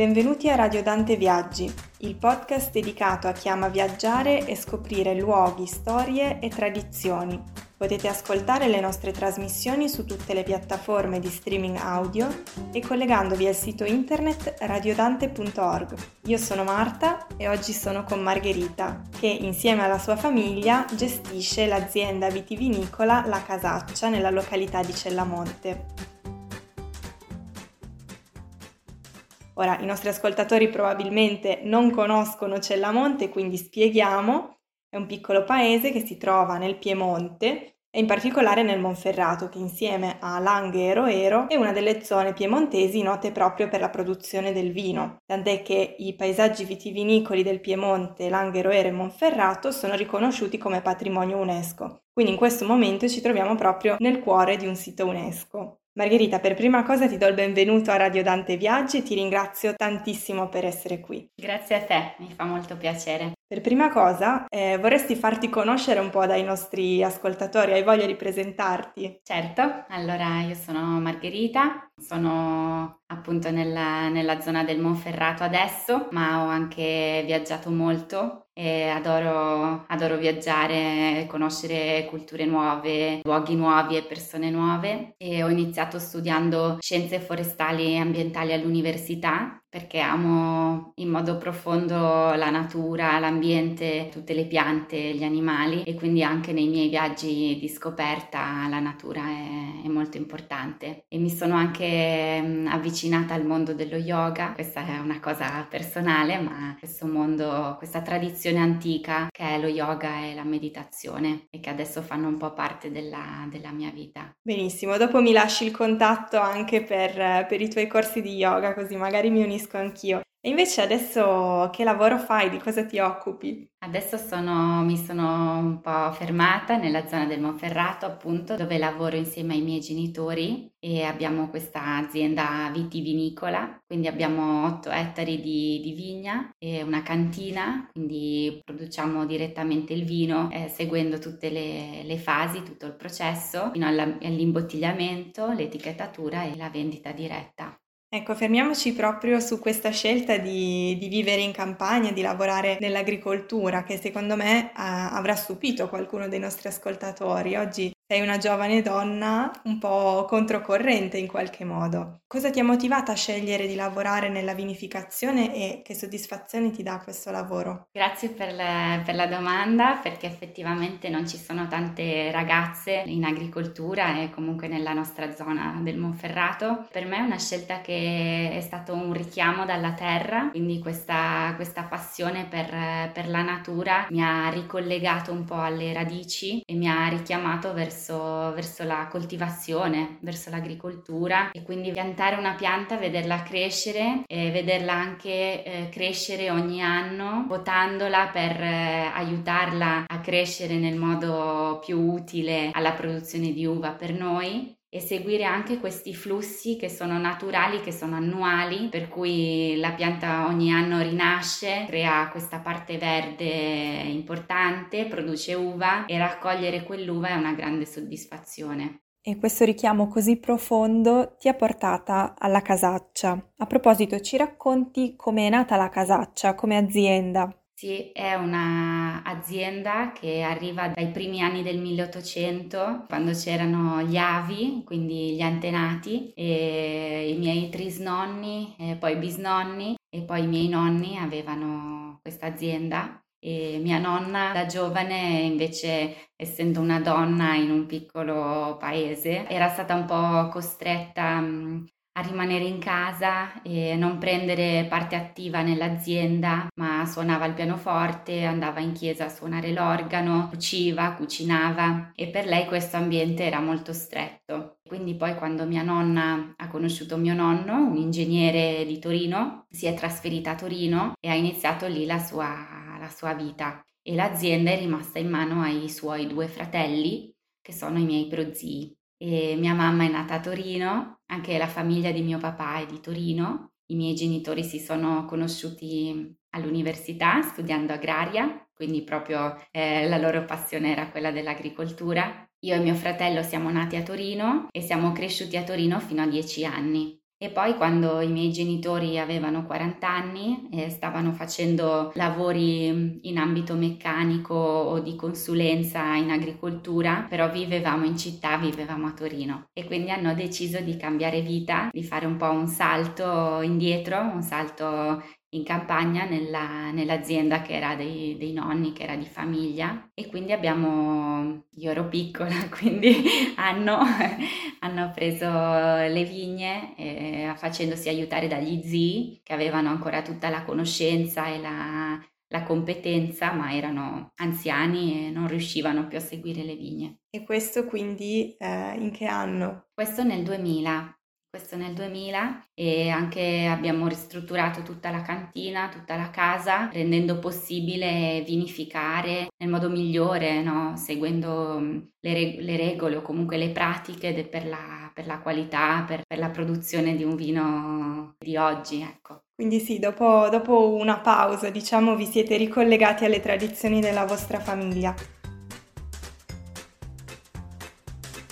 Benvenuti a Radio Dante Viaggi, il podcast dedicato a chi ama viaggiare e scoprire luoghi, storie e tradizioni. Potete ascoltare le nostre trasmissioni su tutte le piattaforme di streaming audio e collegandovi al sito internet radiodante.org. Io sono Marta e oggi sono con Margherita, che insieme alla sua famiglia gestisce l'azienda vitivinicola La Casaccia nella località di Cellamonte. Ora, i nostri ascoltatori probabilmente non conoscono Cellamonte, quindi spieghiamo. È un piccolo paese che si trova nel Piemonte e in particolare nel Monferrato, che insieme a Langhe e Roero è una delle zone piemontesi note proprio per la produzione del vino, tant'è che i paesaggi vitivinicoli del Piemonte, Langhe, Roero e Monferrato sono riconosciuti come patrimonio UNESCO. Quindi in questo momento ci troviamo proprio nel cuore di un sito UNESCO. Margherita, per prima cosa ti do il benvenuto a Radio Dante Viaggi e ti ringrazio tantissimo per essere qui. Grazie a te, mi fa molto piacere. Per prima cosa, eh, vorresti farti conoscere un po' dai nostri ascoltatori, hai voglia di presentarti? Certo, allora io sono Margherita, sono appunto nella, nella zona del Monferrato adesso, ma ho anche viaggiato molto e adoro, adoro viaggiare, conoscere culture nuove, luoghi nuovi e persone nuove. E ho iniziato studiando scienze forestali e ambientali all'università perché amo in modo profondo la natura, l'ambiente, tutte le piante, gli animali e quindi anche nei miei viaggi di scoperta la natura è, è molto importante. E mi sono anche avvicinata al mondo dello yoga, questa è una cosa personale, ma questo mondo, questa tradizione antica che è lo yoga e la meditazione e che adesso fanno un po' parte della, della mia vita. Benissimo, dopo mi lasci il contatto anche per, per i tuoi corsi di yoga così magari mi unisco capisco anch'io. E invece adesso che lavoro fai? Di cosa ti occupi? Adesso sono, mi sono un po' fermata nella zona del Monferrato, appunto, dove lavoro insieme ai miei genitori e abbiamo questa azienda vitivinicola, quindi abbiamo 8 ettari di, di vigna e una cantina, quindi produciamo direttamente il vino eh, seguendo tutte le, le, fasi, tutto il processo, fino all'imbottigliamento, l'etichettatura e la vendita diretta. Ecco, fermiamoci proprio su questa scelta di, di vivere in campagna, di lavorare nell'agricoltura, che secondo me eh, avrà stupito qualcuno dei nostri ascoltatori. Oggi sei una giovane donna un po' controcorrente in qualche modo. Cosa ti ha motivata a scegliere di lavorare nella vinificazione e che soddisfazione ti dà questo lavoro? Grazie per la, per la domanda perché effettivamente non ci sono tante ragazze in agricoltura e comunque nella nostra zona del Monferrato. Per me è una scelta che è stato un richiamo dalla terra, quindi questa, questa passione per, per la natura mi ha ricollegato un po' alle radici e mi ha richiamato verso verso, verso la coltivazione, verso l'agricoltura e quindi piantare una pianta, vederla crescere e vederla anche eh, crescere ogni anno, votandola per eh, aiutarla a crescere nel modo più utile alla produzione di uva per noi e seguire anche questi flussi che sono naturali, che sono annuali, per cui la pianta ogni anno rinasce, crea questa parte verde importante, produce uva e raccogliere quell'uva è una grande soddisfazione. E questo richiamo così profondo ti ha portata alla casaccia. A proposito, ci racconti come è nata la casaccia come azienda? Sì, è un'azienda che arriva dai primi anni del 1800, quando c'erano gli avi, quindi gli antenati, e i miei trisnonni, e poi bisnonni e poi i miei nonni avevano questa azienda. E mia nonna da giovane invece essendo una donna in un piccolo paese era stata un po' costretta a rimanere in casa e non prendere parte attiva nell'azienda, ma suonava il pianoforte, andava in chiesa a suonare l'organo, cuciva, cucinava e per lei questo ambiente era molto stretto. Quindi poi quando mia nonna ha conosciuto mio nonno, un ingegnere di Torino, si è trasferita a Torino e ha iniziato lì la sua, la sua vita e l'azienda è rimasta in mano ai suoi due fratelli che sono i miei prozii e mia mamma è nata a Torino, anche la famiglia di mio papà è di Torino. I miei genitori si sono conosciuti all'università studiando agraria, quindi proprio eh, la loro passione era quella dell'agricoltura. Io e mio fratello siamo nati a Torino e siamo cresciuti a Torino fino a dieci anni. E poi quando i miei genitori avevano 40 anni e stavano facendo lavori in ambito meccanico o di consulenza in agricoltura, però vivevamo in città, vivevamo a Torino. E quindi hanno deciso di cambiare vita, di fare un po' un salto indietro, un salto in campagna nella, nell'azienda che era dei, dei, nonni, che era di famiglia e quindi abbiamo, io ero piccola, quindi hanno, hanno preso le vigne eh, facendosi aiutare dagli zii che avevano ancora tutta la conoscenza e la, la competenza, ma erano anziani e non riuscivano più a seguire le vigne. E questo quindi eh, in che anno? Questo nel 2000 questo nel 2000 e anche abbiamo ristrutturato tutta la cantina, tutta la casa, rendendo possibile vinificare nel modo migliore, no? seguendo mm, le, reg- le, regole o comunque le pratiche de- per, la, per, la, qualità, per, per, la produzione di un vino di oggi. Ecco. Quindi sì, dopo, dopo una pausa, diciamo, vi siete ricollegati alle tradizioni della vostra famiglia.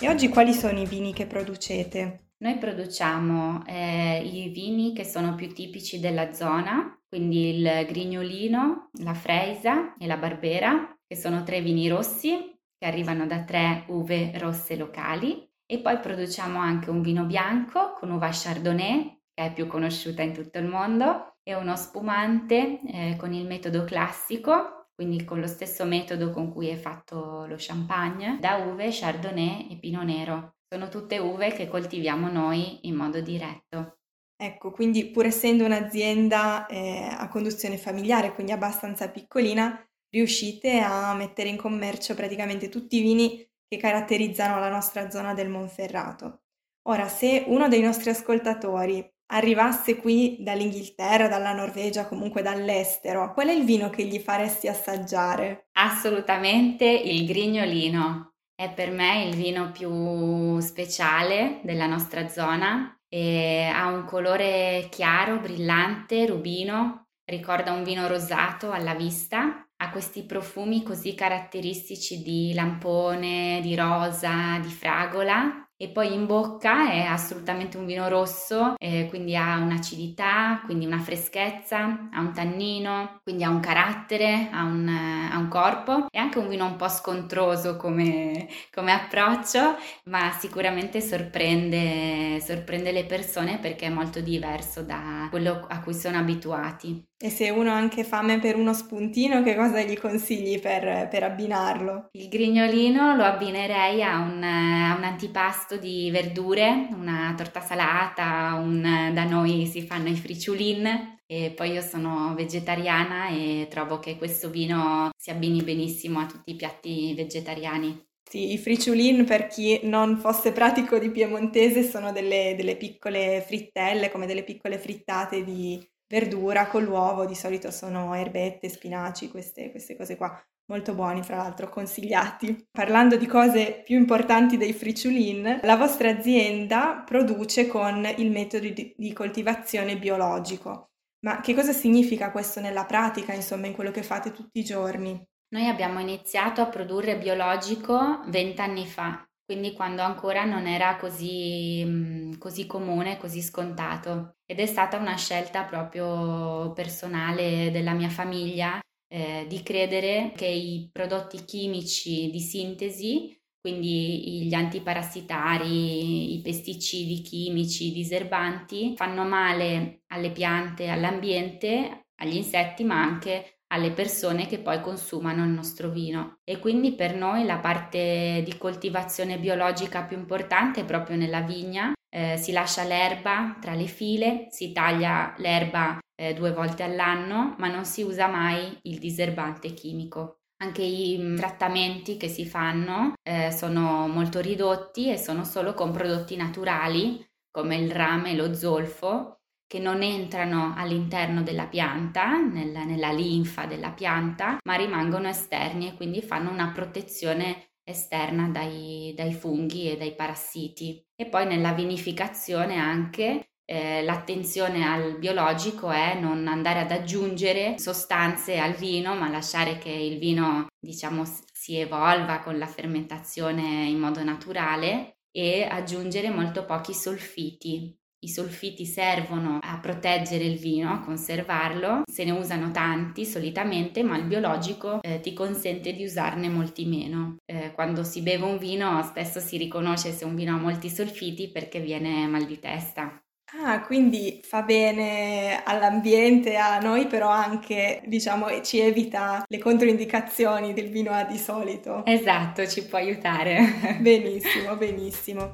E oggi quali sono i vini che producete? Noi produciamo eh, i vini che sono più tipici della zona, quindi il grignolino, la freisa e la barbera, che sono tre vini rossi che arrivano da tre uve rosse locali. E poi produciamo anche un vino bianco con uva chardonnay, che è più conosciuta in tutto il mondo, e uno spumante eh, con il metodo classico, quindi con lo stesso metodo con cui è fatto lo champagne, da uve, chardonnay e pino nero. Sono tutte uve che coltiviamo noi in modo diretto. Ecco, quindi pur essendo un'azienda eh, a conduzione familiare, quindi abbastanza piccolina, riuscite a mettere in commercio praticamente tutti i vini che caratterizzano la nostra zona del Monferrato. Ora, se uno dei nostri ascoltatori arrivasse qui dall'Inghilterra, dalla Norvegia, comunque dall'estero, qual è il vino che gli faresti assaggiare? Assolutamente il grignolino. È per me il vino più speciale della nostra zona e ha un colore chiaro, brillante, rubino, ricorda un vino rosato alla vista, ha questi profumi così caratteristici di lampone, di rosa, di fragola e poi in bocca è assolutamente un vino rosso, eh, quindi ha un'acidità, quindi una freschezza, ha un tannino, quindi ha un carattere, ha un, ha un corpo e anche un vino un po' scontroso come, come approccio, ma sicuramente sorprende, sorprende le persone perché è molto diverso da quello a cui sono abituati. E se uno ha anche fame per uno spuntino, che cosa gli consigli per, per abbinarlo? Il grignolino lo abbinerei a un, a un, antipasto di verdure, una torta salata, un, da noi si fanno i friciulin. E poi io sono vegetariana e trovo che questo vino si abbini benissimo a tutti i piatti vegetariani. Sì, i friciulin per chi non fosse pratico di piemontese sono delle, delle piccole frittelle, come delle piccole frittate di, verdura con l'uovo, di solito sono erbette, spinaci, queste, queste cose qua. Molto buoni, fra l'altro, consigliati. Parlando di cose più importanti dei friciulin, la vostra azienda produce con il metodo di, di coltivazione biologico. Ma che cosa significa questo nella pratica, insomma, in quello che fate tutti i giorni? Noi abbiamo iniziato a produrre biologico vent'anni fa, quindi quando ancora non era così, così, comune, così scontato. Ed è stata una scelta proprio personale della mia famiglia eh, di credere che i prodotti chimici di sintesi, quindi gli antiparassitari, i pesticidi chimici, i diserbanti, fanno male alle piante, all'ambiente, agli insetti, ma anche alle persone che poi consumano il nostro vino. E quindi per noi la parte di coltivazione biologica più importante è proprio nella vigna. Eh, si lascia l'erba tra le file, si taglia l'erba eh, due volte all'anno, ma non si usa mai il diserbante chimico. Anche i mm, trattamenti che si fanno eh, sono molto ridotti e sono solo con prodotti naturali come il rame e lo zolfo che non entrano all'interno della pianta, nella, nella linfa della pianta, ma rimangono esterni e quindi fanno una protezione esterna dai, dai funghi e dai parassiti. E poi nella vinificazione anche eh, l'attenzione al biologico è non andare ad aggiungere sostanze al vino, ma lasciare che il vino, diciamo, si evolva con la fermentazione in modo naturale e aggiungere molto pochi solfiti I solfiti servono a proteggere il vino, a conservarlo, se ne usano tanti solitamente, ma il biologico eh, ti consente di usarne molti meno. Eh, quando si beve un vino spesso si riconosce se un vino ha molti solfiti perché viene mal di testa. Ah, quindi fa bene all'ambiente, a noi, però anche, diciamo, ci evita le controindicazioni del vino A di solito. Esatto, ci può aiutare. benissimo, benissimo.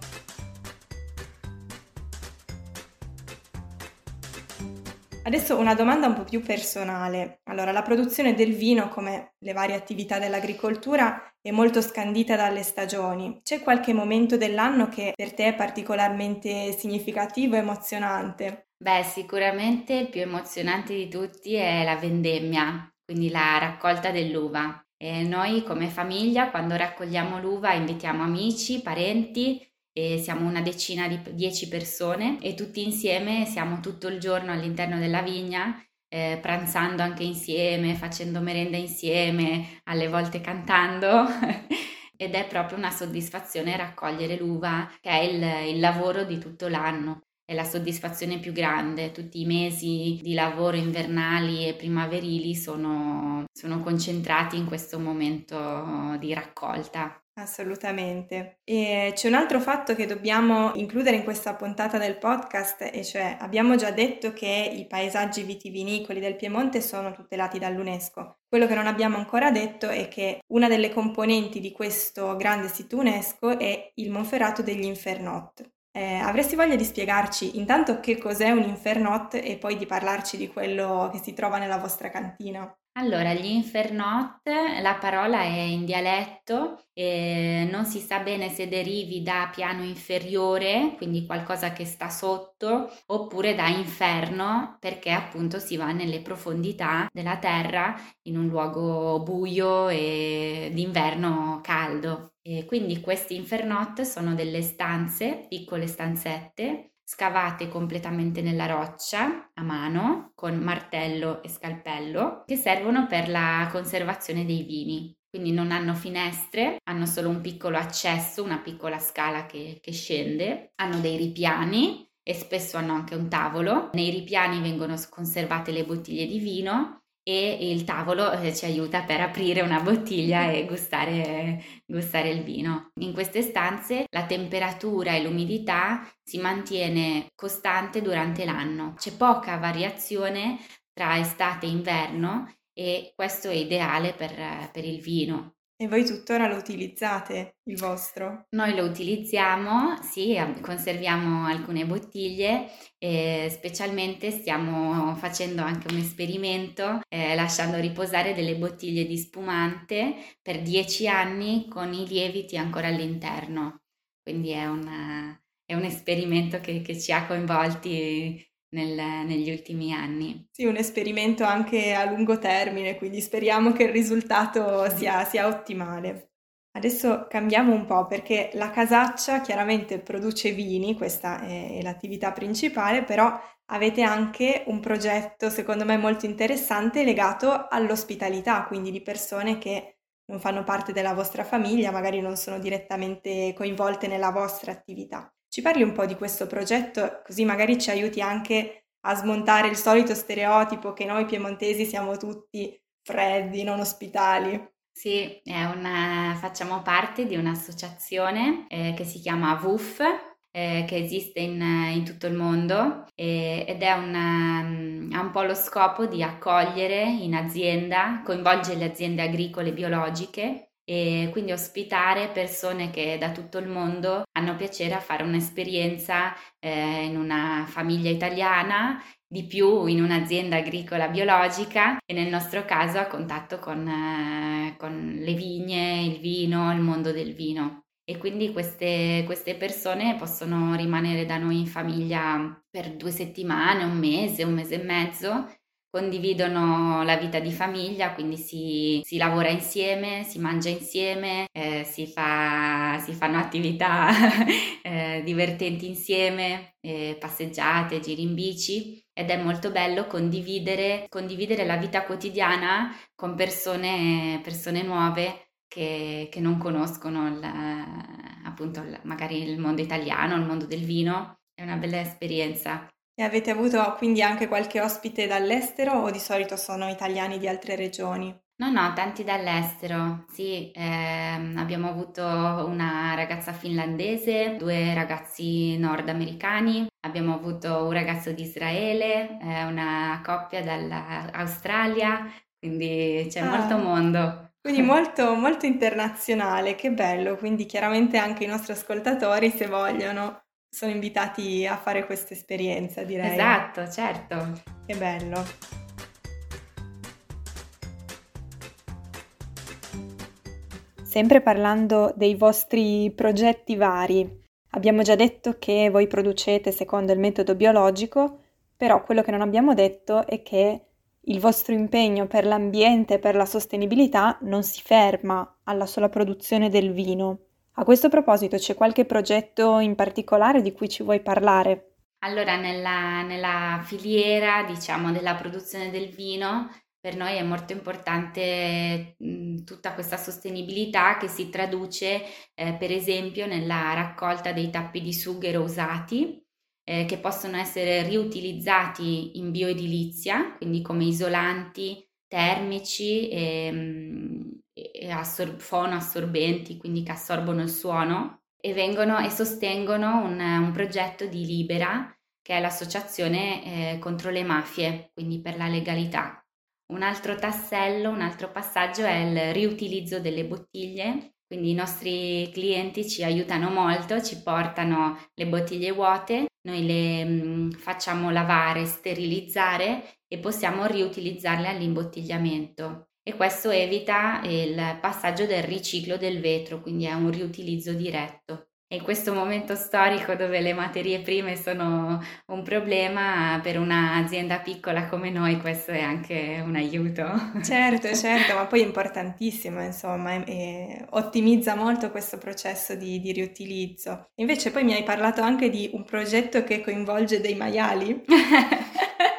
Adesso una domanda un po' più personale. Allora, la produzione del vino, come le varie attività dell'agricoltura, è molto scandita dalle stagioni. C'è qualche momento dell'anno che per te è particolarmente significativo e emozionante? Beh, sicuramente il più emozionante di tutti è la vendemmia, quindi la raccolta dell'uva. E noi come famiglia, quando raccogliamo l'uva, invitiamo amici, parenti e siamo una decina di dieci persone e tutti insieme siamo tutto il giorno all'interno della vigna eh, pranzando anche insieme, facendo merenda insieme, alle volte cantando ed è proprio una soddisfazione raccogliere l'uva che è il, il lavoro di tutto l'anno. È la soddisfazione più grande, tutti i mesi di lavoro invernali e primaverili sono, sono concentrati in questo momento di raccolta. Assolutamente. E c'è un altro fatto che dobbiamo includere in questa puntata del podcast, e cioè abbiamo già detto che i paesaggi vitivinicoli del Piemonte sono tutelati dall'UNESCO. Quello che non abbiamo ancora detto è che una delle componenti di questo grande sito UNESCO è il Monferrato degli Infernot. Eh, avresti voglia di spiegarci intanto che cos'è un Infernot e poi di parlarci di quello che si trova nella vostra cantina? Allora, gli infernot, la parola è in dialetto e non si sa bene se derivi da piano inferiore, quindi qualcosa che sta sotto, oppure da inferno, perché appunto si va nelle profondità della terra in un luogo buio e d'inverno caldo. E quindi questi infernot sono delle stanze, piccole stanzette, scavate completamente nella roccia a mano con martello e scalpello che servono per la conservazione dei vini. Quindi non hanno finestre, hanno solo un piccolo accesso, una piccola scala che, che scende, hanno dei ripiani e spesso hanno anche un tavolo. Nei ripiani vengono conservate le bottiglie di vino e il tavolo eh, ci aiuta per aprire una bottiglia e gustare, gustare, il vino. In queste stanze la temperatura e l'umidità si mantiene costante durante l'anno, c'è poca variazione tra estate e inverno e questo è ideale per, per il vino. E voi tuttora lo utilizzate, il vostro? Noi lo utilizziamo, sì, conserviamo alcune bottiglie e specialmente stiamo facendo anche un esperimento eh, lasciando riposare delle bottiglie di spumante per dieci anni con i lieviti ancora all'interno. Quindi è, una, è un esperimento che, che ci ha coinvolti nel, negli ultimi anni. Sì, un esperimento anche a lungo termine, quindi speriamo che il risultato sia, sia ottimale. Adesso cambiamo un po' perché la casaccia chiaramente produce vini, questa è l'attività principale, però avete anche un progetto secondo me molto interessante legato all'ospitalità, quindi di persone che non fanno parte della vostra famiglia, magari non sono direttamente coinvolte nella vostra attività. Ci parli un po' di questo progetto, così magari ci aiuti anche a smontare il solito stereotipo che noi piemontesi siamo tutti freddi, non ospitali. Sì, una, facciamo parte di un'associazione eh, che si chiama WUF, eh, che esiste in, in, tutto il mondo eh, ed è una, ha un po' lo scopo di accogliere in azienda, coinvolgere le aziende agricole biologiche e quindi ospitare persone che da tutto il mondo hanno piacere a fare un'esperienza eh, in una famiglia italiana, di più in un'azienda agricola biologica e nel nostro caso a contatto con, eh, con le vigne, il vino, il mondo del vino. E quindi queste, queste persone possono rimanere da noi in famiglia per due settimane, un mese, un mese e mezzo condividono la vita di famiglia, quindi si, si lavora insieme, si mangia insieme, eh, si, fa, si, fanno attività eh, divertenti insieme, eh, passeggiate, giri in bici ed è molto bello condividere, condividere la vita quotidiana con persone, persone nuove che, che, non conoscono il, appunto magari il mondo italiano, il mondo del vino è una bella esperienza. E avete avuto quindi anche qualche ospite dall'estero o di solito sono italiani di altre regioni? No, no, tanti dall'estero, sì, ehm, abbiamo avuto una ragazza finlandese, due ragazzi nordamericani, abbiamo avuto un ragazzo di Israele, eh, una coppia dall'Australia, quindi c'è ah, molto mondo. Quindi molto, molto internazionale, che bello, quindi chiaramente anche i nostri ascoltatori, se vogliono, sono invitati a fare questa esperienza, direi. Esatto, certo. Che bello. Sempre parlando dei vostri progetti vari, abbiamo già detto che voi producete secondo il metodo biologico, però quello che non abbiamo detto è che il vostro impegno per l'ambiente e per la sostenibilità non si ferma alla sola produzione del vino. A questo proposito c'è qualche progetto in particolare di cui ci vuoi parlare? Allora, nella, nella filiera, diciamo, della produzione del vino per noi è molto importante mh, tutta questa sostenibilità che si traduce eh, per esempio nella raccolta dei tappi di sughero usati eh, che possono essere riutilizzati in bioedilizia, quindi come isolanti termici e, e assor- fonoassorbenti, quindi che assorbono il suono e vengono e sostengono un, un progetto di Libera che è l'associazione eh, contro le mafie, quindi per la legalità. Un altro tassello, un altro passaggio è il riutilizzo delle bottiglie, quindi i nostri clienti ci aiutano molto, ci portano le bottiglie vuote, noi le mm, facciamo lavare, sterilizzare e possiamo riutilizzarle all'imbottigliamento. E questo evita il passaggio del riciclo del vetro, quindi è un riutilizzo diretto in questo momento storico dove le materie prime sono un problema, per un'azienda piccola come noi questo è anche un aiuto. Certo, certo, ma poi è importantissimo, insomma, e, e ottimizza molto questo processo di, di, riutilizzo. Invece poi mi hai parlato anche di un progetto che coinvolge dei maiali.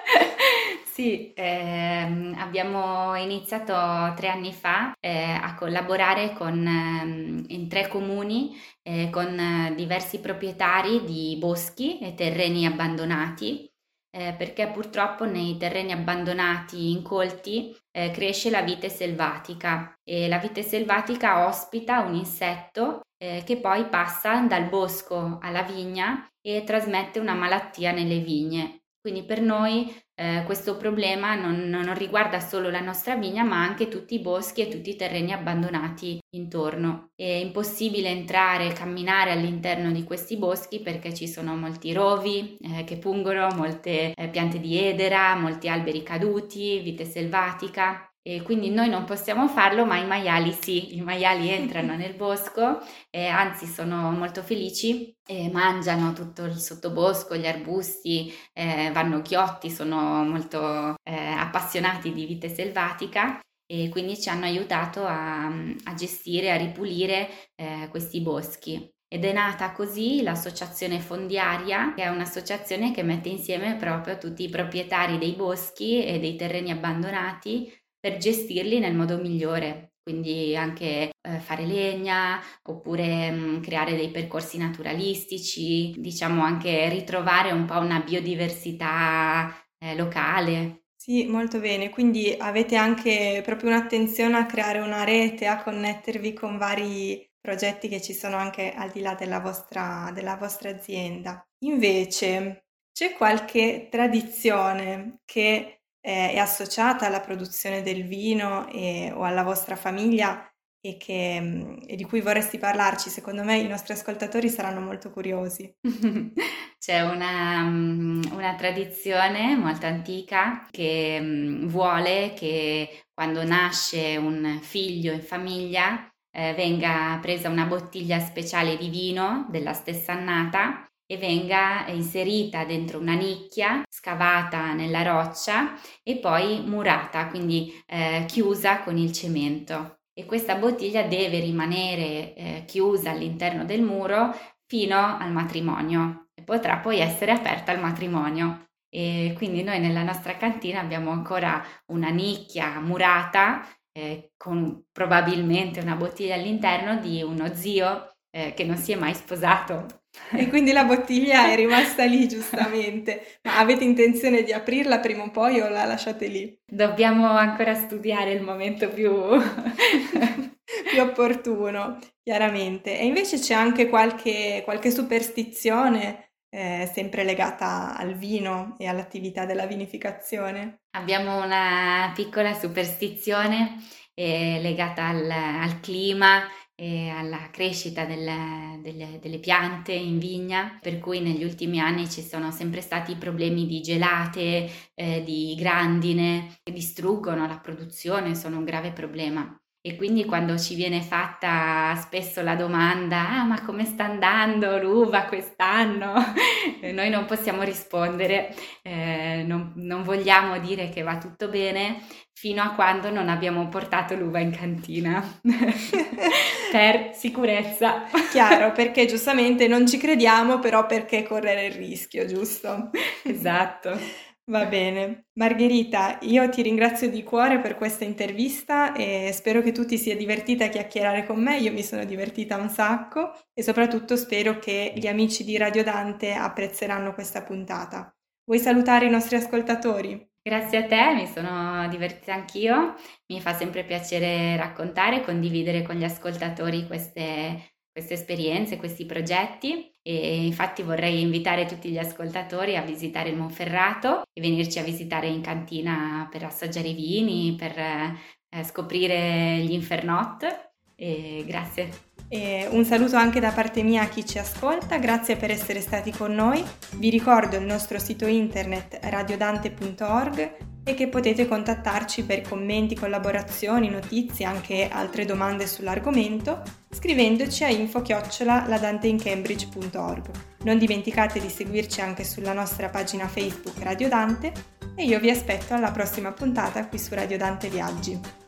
Sì, ehm, abbiamo iniziato tre anni fa eh, a collaborare con, ehm, in tre comuni eh, con diversi proprietari di boschi e terreni abbandonati eh, perché purtroppo nei terreni abbandonati incolti eh, cresce la vite selvatica e la vite selvatica ospita un insetto eh, che poi passa dal bosco alla vigna e trasmette una malattia nelle vigne. Quindi per noi eh, questo problema non, non, riguarda solo la nostra vigna ma anche tutti i boschi e tutti i terreni abbandonati intorno. È impossibile entrare e camminare all'interno di questi boschi perché ci sono molti rovi eh, che pungono, molte eh, piante di edera, molti alberi caduti, vite selvatica e quindi noi non possiamo farlo, ma i maiali sì, i maiali entrano nel bosco, e anzi sono molto felici e mangiano tutto il sottobosco, gli arbusti, eh, vanno ghiotti, sono molto eh, appassionati di vite selvatica e quindi ci hanno aiutato a, a gestire, a ripulire eh, questi boschi. Ed è nata così l'associazione fondiaria, che è un'associazione che mette insieme proprio tutti i proprietari dei boschi e dei terreni abbandonati per gestirli nel modo migliore. Quindi anche eh, fare legna oppure mh, mm, creare dei percorsi naturalistici, diciamo anche ritrovare un po' una biodiversità eh, locale. Sì, molto bene. Quindi avete anche proprio un'attenzione a creare una rete, a connettervi con vari progetti che ci sono anche al di là della vostra, della vostra azienda. Invece, c'è qualche tradizione che eh, è associata alla produzione del vino e, o alla vostra famiglia e, che, mm, e, di cui vorresti parlarci, secondo me i nostri ascoltatori saranno molto curiosi. C'è una, mm, una, tradizione molto antica che mm, vuole che quando nasce un figlio in famiglia eh, venga presa una bottiglia speciale di vino della stessa annata e venga inserita dentro una nicchia scavata nella roccia e poi murata, quindi eh, chiusa con il cemento. E questa bottiglia deve rimanere eh, chiusa all'interno del muro fino al matrimonio e potrà poi essere aperta al matrimonio. E quindi noi nella nostra cantina abbiamo ancora una nicchia murata eh, con probabilmente una bottiglia all'interno di uno zio eh, che non si è mai sposato E quindi la bottiglia è rimasta lì giustamente. Ma avete intenzione di aprirla prima o poi o la lasciate lì? Dobbiamo ancora studiare il momento più... più opportuno, chiaramente. E invece c'è anche qualche, qualche superstizione eh, sempre legata al vino e all'attività della vinificazione? Abbiamo una piccola superstizione eh, legata al, al clima e alla crescita delle, delle, delle, piante in vigna, per cui negli ultimi anni ci sono sempre stati problemi di gelate, eh, di grandine che distruggono la produzione, sono un grave problema. E quindi quando ci viene fatta spesso la domanda, ah ma come sta andando l'uva quest'anno? Noi non possiamo rispondere, eh, non, non vogliamo dire che va tutto bene fino a quando non abbiamo portato l'uva in cantina per sicurezza. Chiaro, perché giustamente non ci crediamo, però perché correre il rischio, giusto? Esatto. Va bene. Margherita, io ti ringrazio di cuore per questa intervista e spero che tu ti sia divertita a chiacchierare con me. Io mi sono divertita un sacco e soprattutto spero che gli amici di Radio Dante apprezzeranno questa puntata. Vuoi salutare i nostri ascoltatori? Grazie a te, mi sono divertita anch'io. Mi fa sempre piacere raccontare e condividere con gli ascoltatori queste queste esperienze, questi progetti e infatti vorrei invitare tutti gli ascoltatori a visitare il Monferrato e venirci a visitare in cantina per assaggiare i vini, per eh, scoprire gli Infernot. E grazie. E un saluto anche da parte mia a chi ci ascolta, grazie per essere stati con noi. Vi ricordo il nostro sito internet radiodante.org e che potete contattarci per commenti, collaborazioni, notizie, anche altre domande sull'argomento, scrivendoci a info-ladanteincambridge.org. Non dimenticate di seguirci anche sulla nostra pagina Facebook Radio Dante e io vi aspetto alla prossima puntata qui su Radio Dante Viaggi.